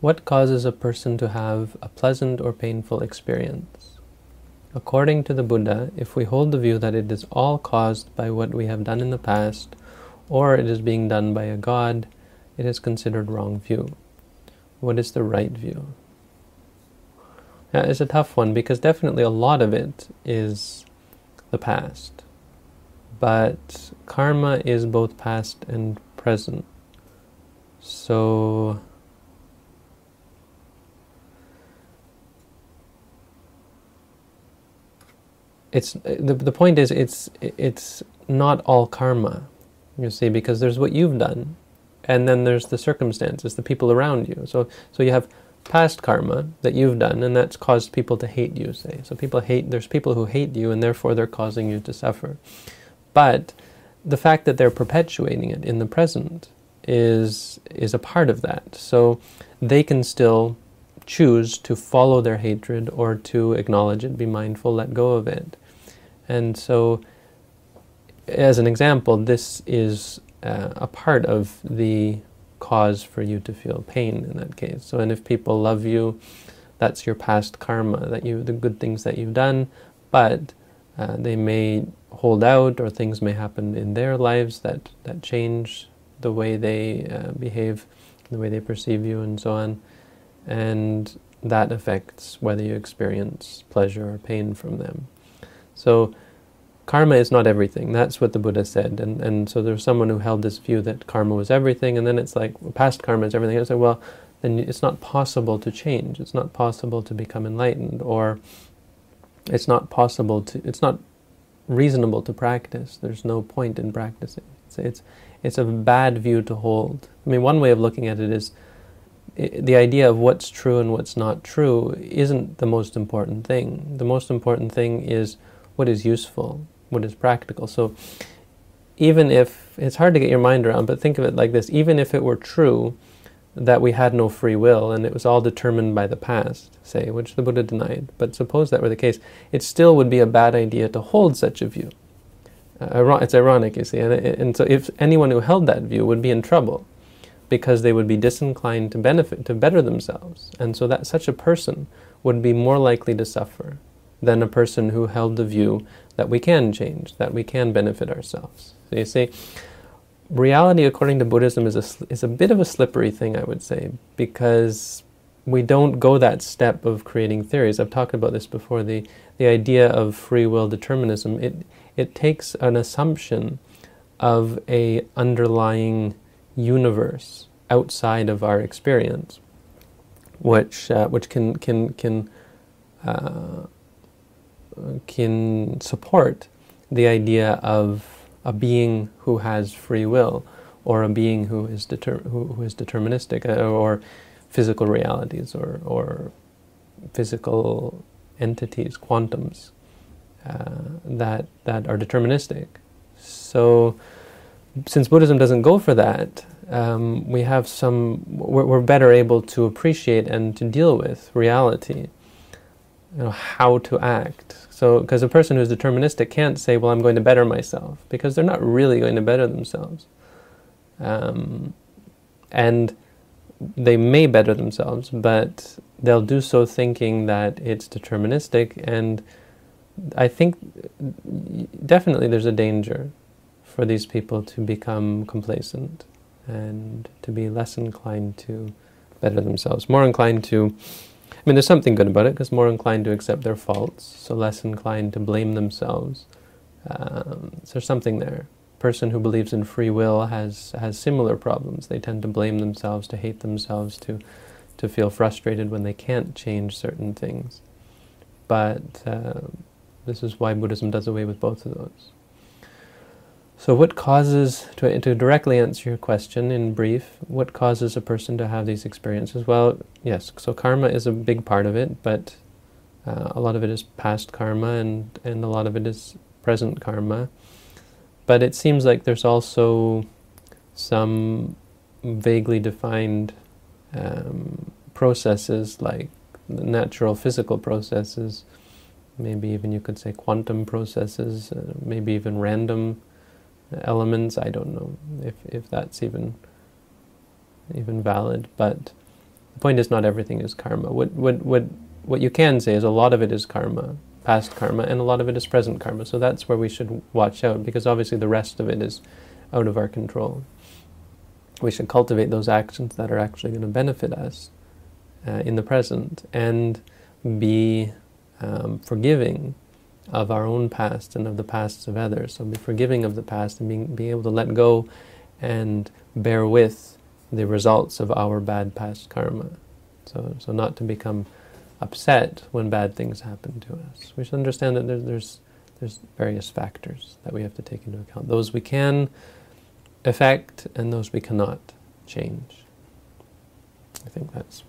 What causes a person to have a pleasant or painful experience? According to the Buddha, if we hold the view that it is all caused by what we have done in the past, or it is being done by a god, it is considered wrong view. What is the right view? Yeah, it's a tough one because definitely a lot of it is the past. But karma is both past and present. So it's the, the point is it's it's not all karma you see because there's what you've done and then there's the circumstances the people around you. So so you have past karma that you've done and that's caused people to hate you say. So people hate there's people who hate you and therefore they're causing you to suffer. But the fact that they're perpetuating it in the present is is a part of that. So they can still choose to follow their hatred or to acknowledge it be mindful let go of it and so, as an example, this is uh, a part of the cause for you to feel pain in that case. So, and if people love you, that's your past karma, that you the good things that you've done, but uh, they may hold out, or things may happen in their lives that that change the way they uh, behave, the way they perceive you, and so on, and that affects whether you experience pleasure or pain from them. So karma is not everything. That's what the Buddha said. And, and so there's someone who held this view that karma was everything, and then it's like, past karma is everything. I said, well, then it's not possible to change. It's not possible to become enlightened, or it's not possible to, it's not reasonable to practice. There's no point in practicing. It's, it's, it's a bad view to hold. I mean, one way of looking at it is the idea of what's true and what's not true isn't the most important thing. The most important thing is what is useful, what is practical. So even if it's hard to get your mind around, but think of it like this even if it were true that we had no free will and it was all determined by the past, say, which the Buddha denied, but suppose that were the case, it still would be a bad idea to hold such a view. Uh, it's ironic, you see, and, and so if anyone who held that view would be in trouble because they would be disinclined to benefit, to better themselves. And so that such a person would be more likely to suffer than a person who held the view that we can change, that we can benefit ourselves. So you see, reality according to Buddhism is a, is a bit of a slippery thing, I would say, because we don't go that step of creating theories. I've talked about this before. The, the idea of free will determinism, it, it takes an assumption of a underlying universe outside of our experience, which, uh, which can, can, can uh, can support the idea of a being who has free will or a being who is, deter- who, who is deterministic uh, or physical realities or, or physical entities, quantums, uh, that, that are deterministic. So, since Buddhism doesn't go for that, um, we have some, we're, we're better able to appreciate and to deal with reality you know, how to act. So, because a person who's deterministic can't say, "Well, I'm going to better myself," because they're not really going to better themselves, um, and they may better themselves, but they'll do so thinking that it's deterministic. And I think definitely there's a danger for these people to become complacent and to be less inclined to better themselves, more inclined to I mean, there's something good about it because more inclined to accept their faults, so less inclined to blame themselves. Um, so there's something there. Person who believes in free will has has similar problems. They tend to blame themselves, to hate themselves, to to feel frustrated when they can't change certain things. But uh, this is why Buddhism does away with both of those. So, what causes, to, to directly answer your question in brief, what causes a person to have these experiences? Well, yes, so karma is a big part of it, but uh, a lot of it is past karma and, and a lot of it is present karma. But it seems like there's also some vaguely defined um, processes like natural physical processes, maybe even you could say quantum processes, uh, maybe even random elements. I don't know if, if that's even even valid, but the point is not everything is karma. What, what, what, what you can say is a lot of it is karma, past karma, and a lot of it is present karma. So that's where we should watch out, because obviously the rest of it is out of our control. We should cultivate those actions that are actually going to benefit us uh, in the present and be um, forgiving of our own past and of the pasts of others. So be forgiving of the past and being, being able to let go and bear with the results of our bad past karma. So, so not to become upset when bad things happen to us. We should understand that there's, there's, there's various factors that we have to take into account. Those we can affect and those we cannot change. I think that's